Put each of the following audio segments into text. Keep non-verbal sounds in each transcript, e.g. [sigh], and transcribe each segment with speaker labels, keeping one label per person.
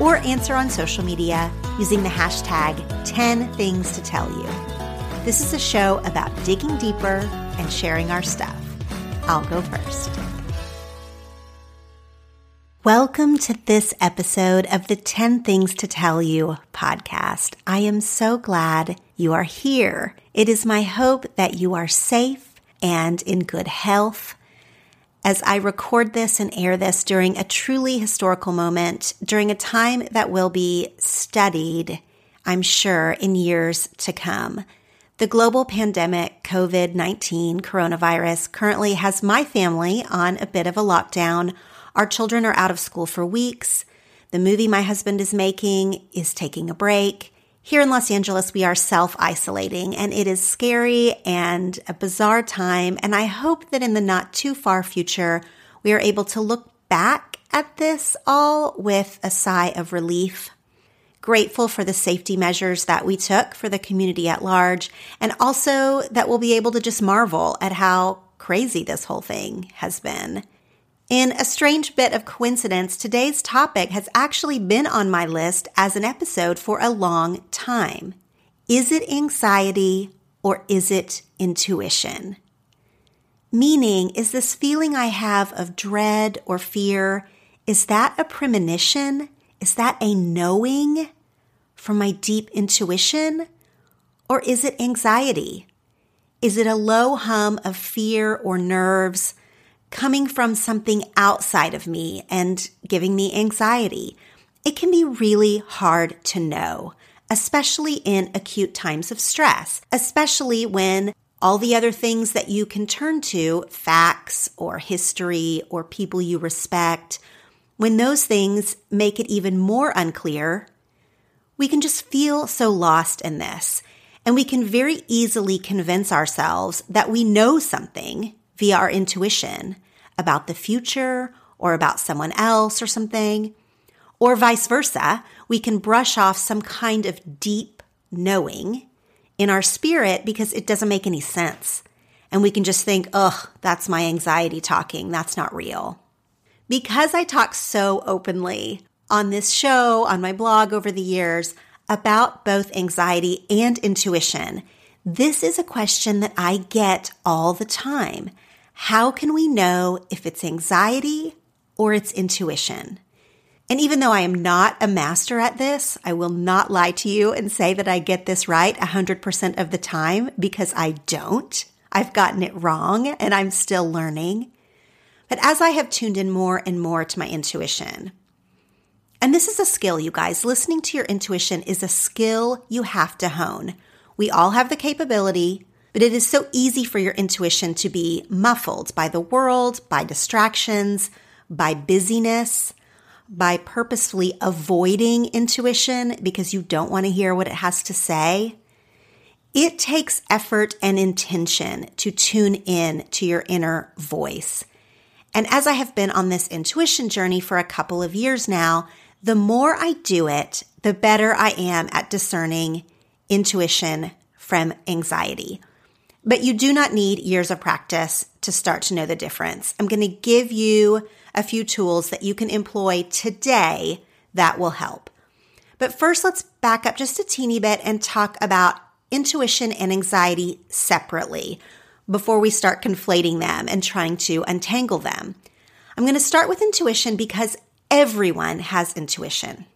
Speaker 1: or answer on social media using the hashtag 10 things to tell you. This is a show about digging deeper and sharing our stuff. I'll go first. Welcome to this episode of the 10 Things to Tell You podcast. I am so glad you are here. It is my hope that you are safe and in good health as I record this and air this during a truly historical moment, during a time that will be studied, I'm sure, in years to come. The global pandemic, COVID 19 coronavirus, currently has my family on a bit of a lockdown. Our children are out of school for weeks. The movie my husband is making is taking a break. Here in Los Angeles, we are self isolating and it is scary and a bizarre time. And I hope that in the not too far future, we are able to look back at this all with a sigh of relief. Grateful for the safety measures that we took for the community at large, and also that we'll be able to just marvel at how crazy this whole thing has been. In a strange bit of coincidence, today's topic has actually been on my list as an episode for a long time. Is it anxiety or is it intuition? Meaning, is this feeling I have of dread or fear, is that a premonition? Is that a knowing from my deep intuition? Or is it anxiety? Is it a low hum of fear or nerves coming from something outside of me and giving me anxiety? It can be really hard to know, especially in acute times of stress, especially when all the other things that you can turn to, facts or history or people you respect, when those things make it even more unclear, we can just feel so lost in this. And we can very easily convince ourselves that we know something via our intuition about the future or about someone else or something. Or vice versa, we can brush off some kind of deep knowing in our spirit because it doesn't make any sense. And we can just think, ugh, that's my anxiety talking. That's not real. Because I talk so openly on this show, on my blog over the years about both anxiety and intuition, this is a question that I get all the time. How can we know if it's anxiety or it's intuition? And even though I am not a master at this, I will not lie to you and say that I get this right 100% of the time because I don't. I've gotten it wrong and I'm still learning. But as I have tuned in more and more to my intuition, and this is a skill, you guys, listening to your intuition is a skill you have to hone. We all have the capability, but it is so easy for your intuition to be muffled by the world, by distractions, by busyness, by purposefully avoiding intuition because you don't want to hear what it has to say. It takes effort and intention to tune in to your inner voice. And as I have been on this intuition journey for a couple of years now, the more I do it, the better I am at discerning intuition from anxiety. But you do not need years of practice to start to know the difference. I'm going to give you a few tools that you can employ today that will help. But first, let's back up just a teeny bit and talk about intuition and anxiety separately before we start conflating them and trying to untangle them. I'm going to start with intuition because everyone has intuition.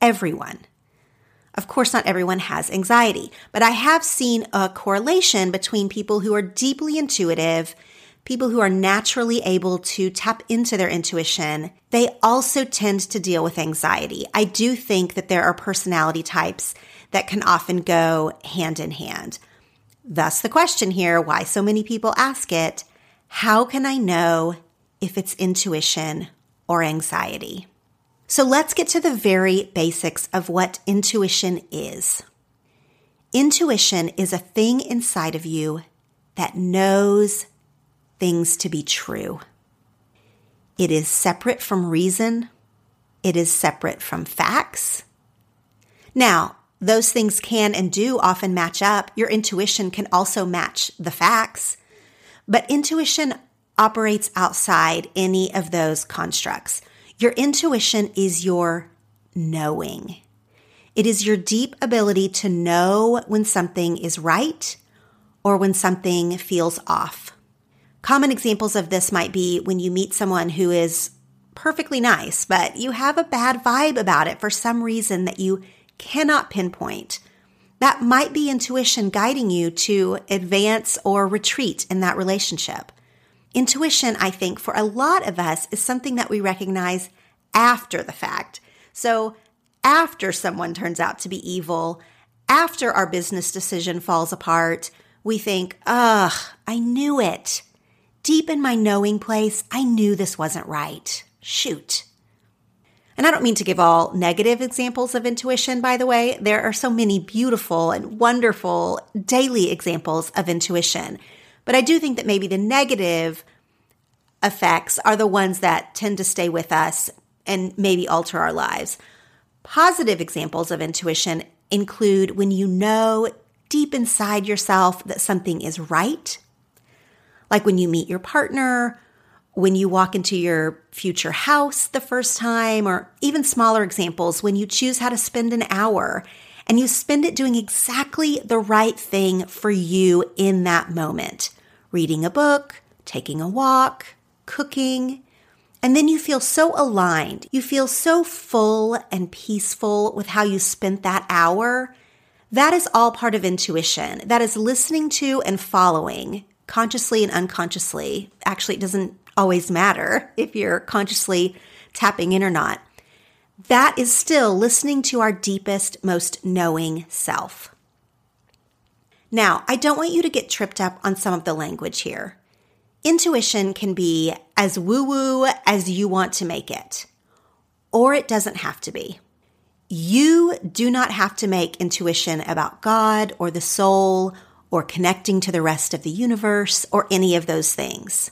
Speaker 1: Everyone. Of course, not everyone has anxiety, but I have seen a correlation between people who are deeply intuitive people who are naturally able to tap into their intuition, they also tend to deal with anxiety. I do think that there are personality types that can often go hand in hand. Thus, the question here why so many people ask it how can I know if it's intuition or anxiety? So let's get to the very basics of what intuition is. Intuition is a thing inside of you that knows things to be true. It is separate from reason. It is separate from facts. Now, those things can and do often match up. Your intuition can also match the facts, but intuition operates outside any of those constructs. Your intuition is your knowing. It is your deep ability to know when something is right or when something feels off. Common examples of this might be when you meet someone who is perfectly nice, but you have a bad vibe about it for some reason that you cannot pinpoint. That might be intuition guiding you to advance or retreat in that relationship. Intuition, I think, for a lot of us is something that we recognize after the fact. So, after someone turns out to be evil, after our business decision falls apart, we think, ugh, I knew it. Deep in my knowing place, I knew this wasn't right. Shoot. And I don't mean to give all negative examples of intuition, by the way. There are so many beautiful and wonderful daily examples of intuition. But I do think that maybe the negative effects are the ones that tend to stay with us and maybe alter our lives. Positive examples of intuition include when you know deep inside yourself that something is right like when you meet your partner, when you walk into your future house the first time, or even smaller examples, when you choose how to spend an hour and you spend it doing exactly the right thing for you in that moment. Reading a book, taking a walk, cooking. And then you feel so aligned. You feel so full and peaceful with how you spent that hour. That is all part of intuition. That is listening to and following consciously and unconsciously. Actually, it doesn't always matter if you're consciously tapping in or not. That is still listening to our deepest, most knowing self. Now, I don't want you to get tripped up on some of the language here. Intuition can be as woo woo as you want to make it, or it doesn't have to be. You do not have to make intuition about God or the soul or connecting to the rest of the universe or any of those things.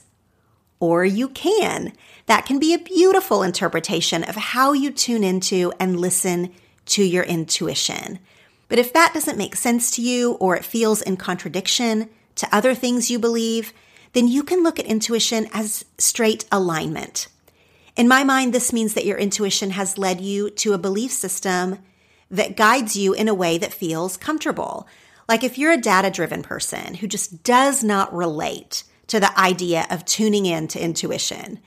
Speaker 1: Or you can. That can be a beautiful interpretation of how you tune into and listen to your intuition. But if that doesn't make sense to you or it feels in contradiction to other things you believe, then you can look at intuition as straight alignment. In my mind, this means that your intuition has led you to a belief system that guides you in a way that feels comfortable. Like if you're a data driven person who just does not relate to the idea of tuning in to intuition,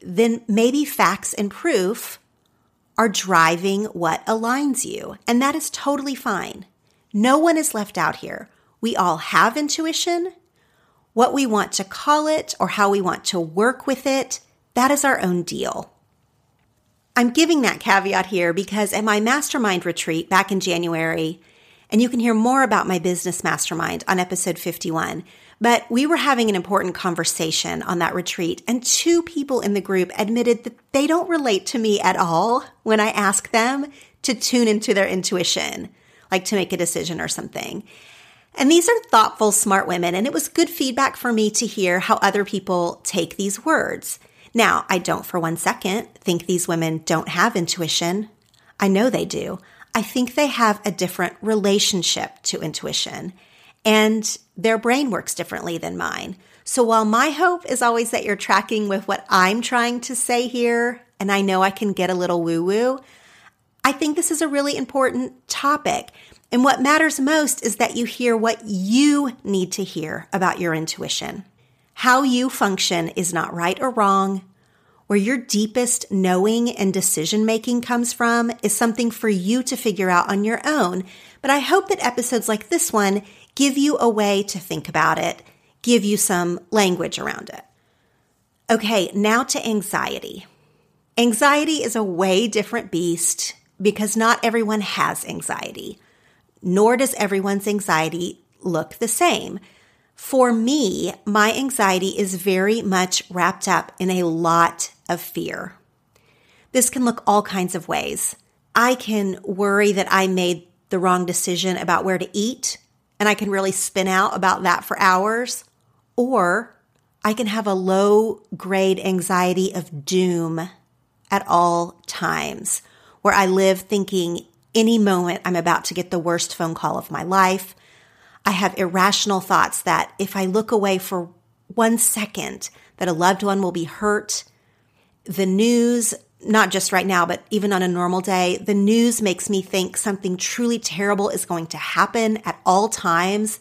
Speaker 1: then maybe facts and proof are driving what aligns you. And that is totally fine. No one is left out here. We all have intuition. What we want to call it or how we want to work with it, that is our own deal. I'm giving that caveat here because at my mastermind retreat back in January, and you can hear more about my business mastermind on episode 51, but we were having an important conversation on that retreat, and two people in the group admitted that they don't relate to me at all when I ask them to tune into their intuition, like to make a decision or something. And these are thoughtful, smart women, and it was good feedback for me to hear how other people take these words. Now, I don't for one second think these women don't have intuition. I know they do. I think they have a different relationship to intuition and their brain works differently than mine. So while my hope is always that you're tracking with what I'm trying to say here, and I know I can get a little woo woo, I think this is a really important topic. And what matters most is that you hear what you need to hear about your intuition. How you function is not right or wrong. Where your deepest knowing and decision making comes from is something for you to figure out on your own. But I hope that episodes like this one give you a way to think about it, give you some language around it. Okay, now to anxiety. Anxiety is a way different beast because not everyone has anxiety, nor does everyone's anxiety look the same. For me, my anxiety is very much wrapped up in a lot of fear. This can look all kinds of ways. I can worry that I made the wrong decision about where to eat and I can really spin out about that for hours. Or I can have a low grade anxiety of doom at all times where I live thinking any moment I'm about to get the worst phone call of my life. I have irrational thoughts that if I look away for one second, that a loved one will be hurt. The news not just right now, but even on a normal day, the news makes me think something truly terrible is going to happen at all times.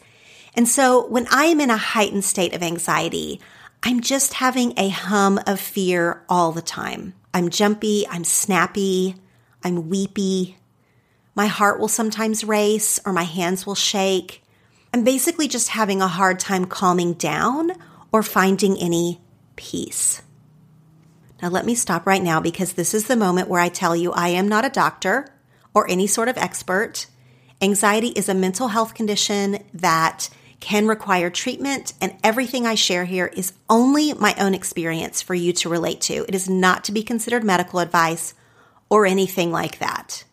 Speaker 1: And so when I am in a heightened state of anxiety, I'm just having a hum of fear all the time. I'm jumpy, I'm snappy, I'm weepy. My heart will sometimes race or my hands will shake. I'm basically just having a hard time calming down or finding any peace. Now, let me stop right now because this is the moment where I tell you I am not a doctor or any sort of expert. Anxiety is a mental health condition that can require treatment, and everything I share here is only my own experience for you to relate to. It is not to be considered medical advice or anything like that,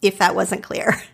Speaker 1: if that wasn't clear. [laughs]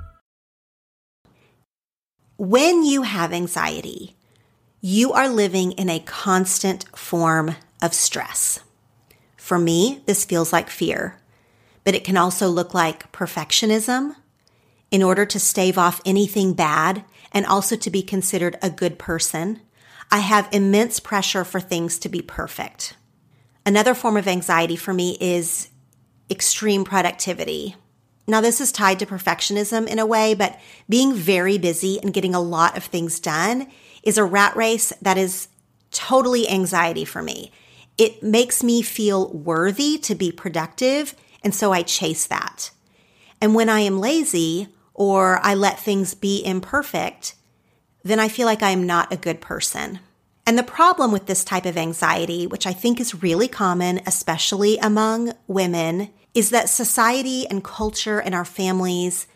Speaker 1: When you have anxiety, you are living in a constant form of stress. For me, this feels like fear, but it can also look like perfectionism in order to stave off anything bad and also to be considered a good person. I have immense pressure for things to be perfect. Another form of anxiety for me is extreme productivity. Now, this is tied to perfectionism in a way, but being very busy and getting a lot of things done is a rat race that is totally anxiety for me. It makes me feel worthy to be productive, and so I chase that. And when I am lazy or I let things be imperfect, then I feel like I am not a good person. And the problem with this type of anxiety, which I think is really common, especially among women, is that society and culture and our families,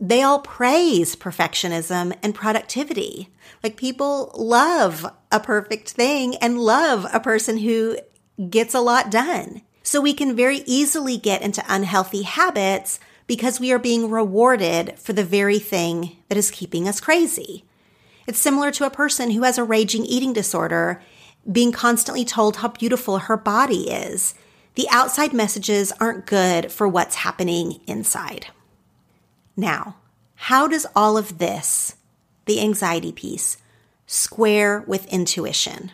Speaker 1: they all praise perfectionism and productivity. Like people love a perfect thing and love a person who gets a lot done. So we can very easily get into unhealthy habits because we are being rewarded for the very thing that is keeping us crazy. It's similar to a person who has a raging eating disorder being constantly told how beautiful her body is. The outside messages aren't good for what's happening inside. Now, how does all of this, the anxiety piece, square with intuition?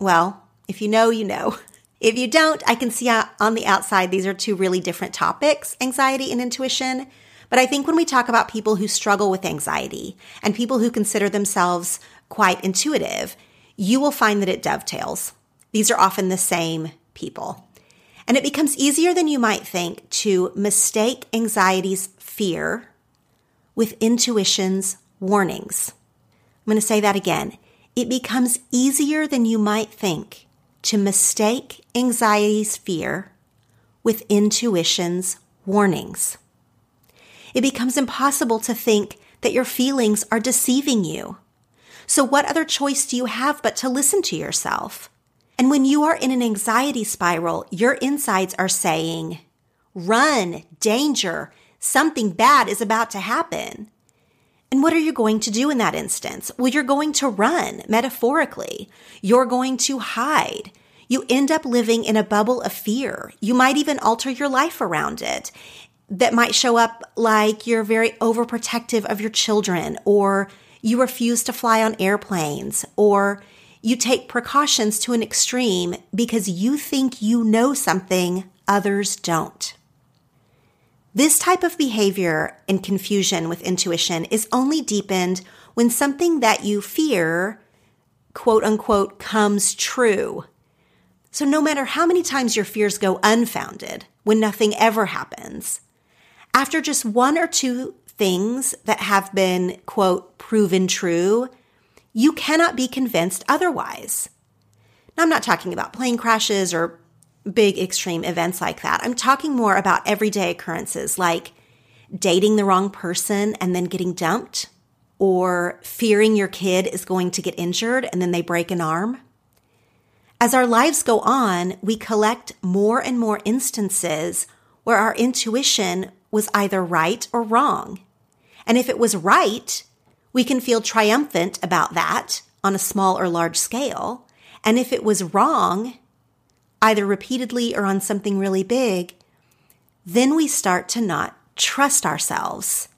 Speaker 1: Well, if you know, you know. If you don't, I can see on the outside these are two really different topics anxiety and intuition. But I think when we talk about people who struggle with anxiety and people who consider themselves quite intuitive, you will find that it dovetails. These are often the same people. And it becomes easier than you might think to mistake anxiety's fear with intuition's warnings. I'm going to say that again. It becomes easier than you might think to mistake anxiety's fear with intuition's warnings. It becomes impossible to think that your feelings are deceiving you. So, what other choice do you have but to listen to yourself? And when you are in an anxiety spiral, your insides are saying, run, danger, something bad is about to happen. And what are you going to do in that instance? Well, you're going to run, metaphorically. You're going to hide. You end up living in a bubble of fear. You might even alter your life around it. That might show up like you're very overprotective of your children, or you refuse to fly on airplanes, or you take precautions to an extreme because you think you know something others don't. This type of behavior and confusion with intuition is only deepened when something that you fear, quote unquote, comes true. So no matter how many times your fears go unfounded, when nothing ever happens, after just one or two things that have been, quote, proven true, you cannot be convinced otherwise. Now, I'm not talking about plane crashes or big extreme events like that. I'm talking more about everyday occurrences like dating the wrong person and then getting dumped, or fearing your kid is going to get injured and then they break an arm. As our lives go on, we collect more and more instances where our intuition was either right or wrong. And if it was right, we can feel triumphant about that on a small or large scale. And if it was wrong, either repeatedly or on something really big, then we start to not trust ourselves.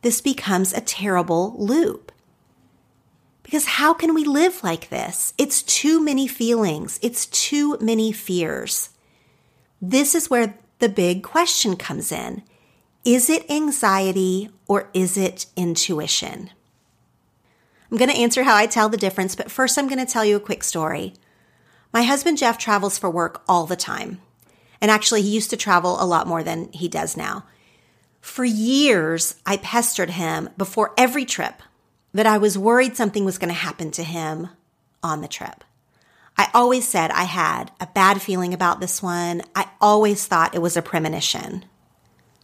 Speaker 1: This becomes a terrible loop. Because how can we live like this? It's too many feelings. It's too many fears. This is where the big question comes in. Is it anxiety or is it intuition? I'm going to answer how I tell the difference, but first I'm going to tell you a quick story. My husband Jeff travels for work all the time. And actually, he used to travel a lot more than he does now. For years, I pestered him before every trip that I was worried something was going to happen to him on the trip. I always said I had a bad feeling about this one. I always thought it was a premonition.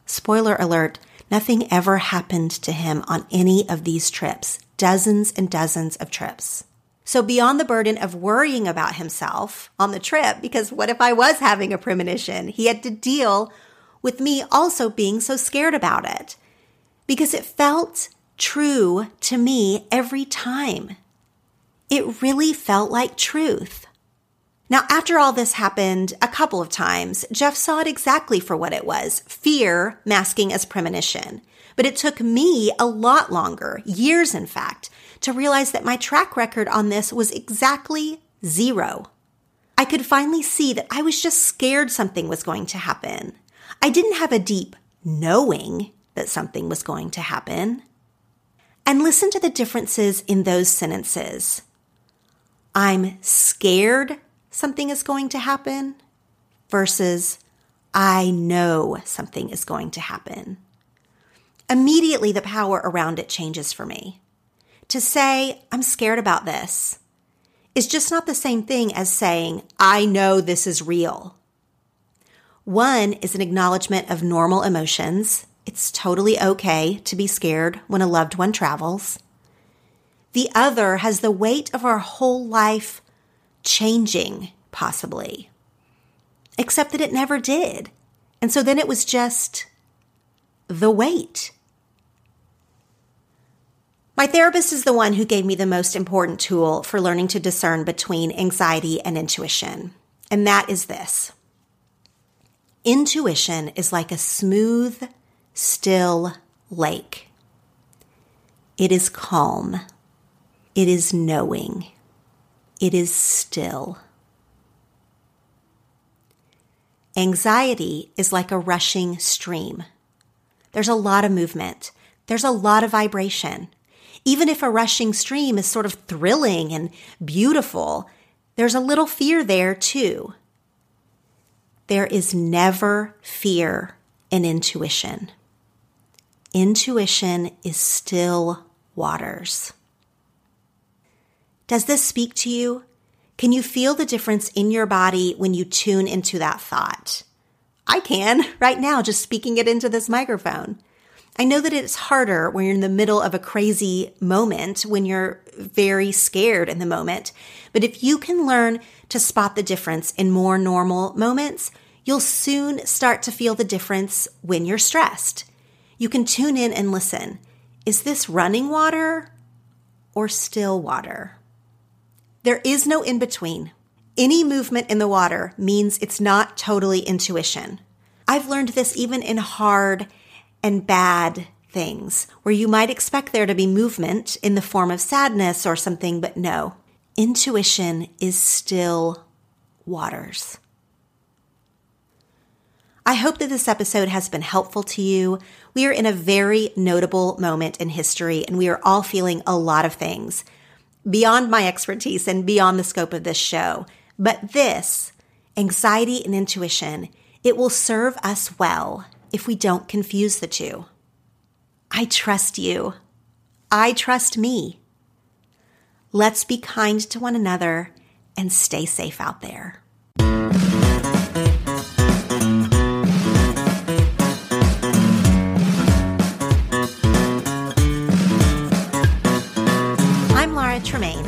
Speaker 1: Spoiler alert, nothing ever happened to him on any of these trips dozens and dozens of trips. So beyond the burden of worrying about himself on the trip, because what if I was having a premonition? He had to deal with me also being so scared about it because it felt true to me every time. It really felt like truth. Now, after all this happened a couple of times, Jeff saw it exactly for what it was fear masking as premonition. But it took me a lot longer, years in fact, to realize that my track record on this was exactly zero. I could finally see that I was just scared something was going to happen. I didn't have a deep knowing that something was going to happen. And listen to the differences in those sentences. I'm scared something is going to happen versus I know something is going to happen immediately the power around it changes for me. To say, I'm scared about this, is just not the same thing as saying, I know this is real. One is an acknowledgement of normal emotions. It's totally okay to be scared when a loved one travels. The other has the weight of our whole life changing, possibly. Except that it never did. And so then it was just the weight. My therapist is the one who gave me the most important tool for learning to discern between anxiety and intuition, and that is this. Intuition is like a smooth, still lake. It is calm. It is knowing. It is still. Anxiety is like a rushing stream. There's a lot of movement. There's a lot of vibration. Even if a rushing stream is sort of thrilling and beautiful, there's a little fear there too. There is never fear in intuition. Intuition is still waters. Does this speak to you? Can you feel the difference in your body when you tune into that thought? I can [laughs] right now, just speaking it into this microphone. I know that it's harder when you're in the middle of a crazy moment, when you're very scared in the moment. But if you can learn to spot the difference in more normal moments, you'll soon start to feel the difference when you're stressed. You can tune in and listen. Is this running water or still water? There is no in between. Any movement in the water means it's not totally intuition. I've learned this even in hard and bad things where you might expect there to be movement in the form of sadness or something, but no. Intuition is still waters. I hope that this episode has been helpful to you. We are in a very notable moment in history and we are all feeling a lot of things beyond my expertise and beyond the scope of this show. But this, anxiety and intuition, it will serve us well if we don't confuse the two. I trust you. I trust me. Let's be kind to one another and stay safe out there.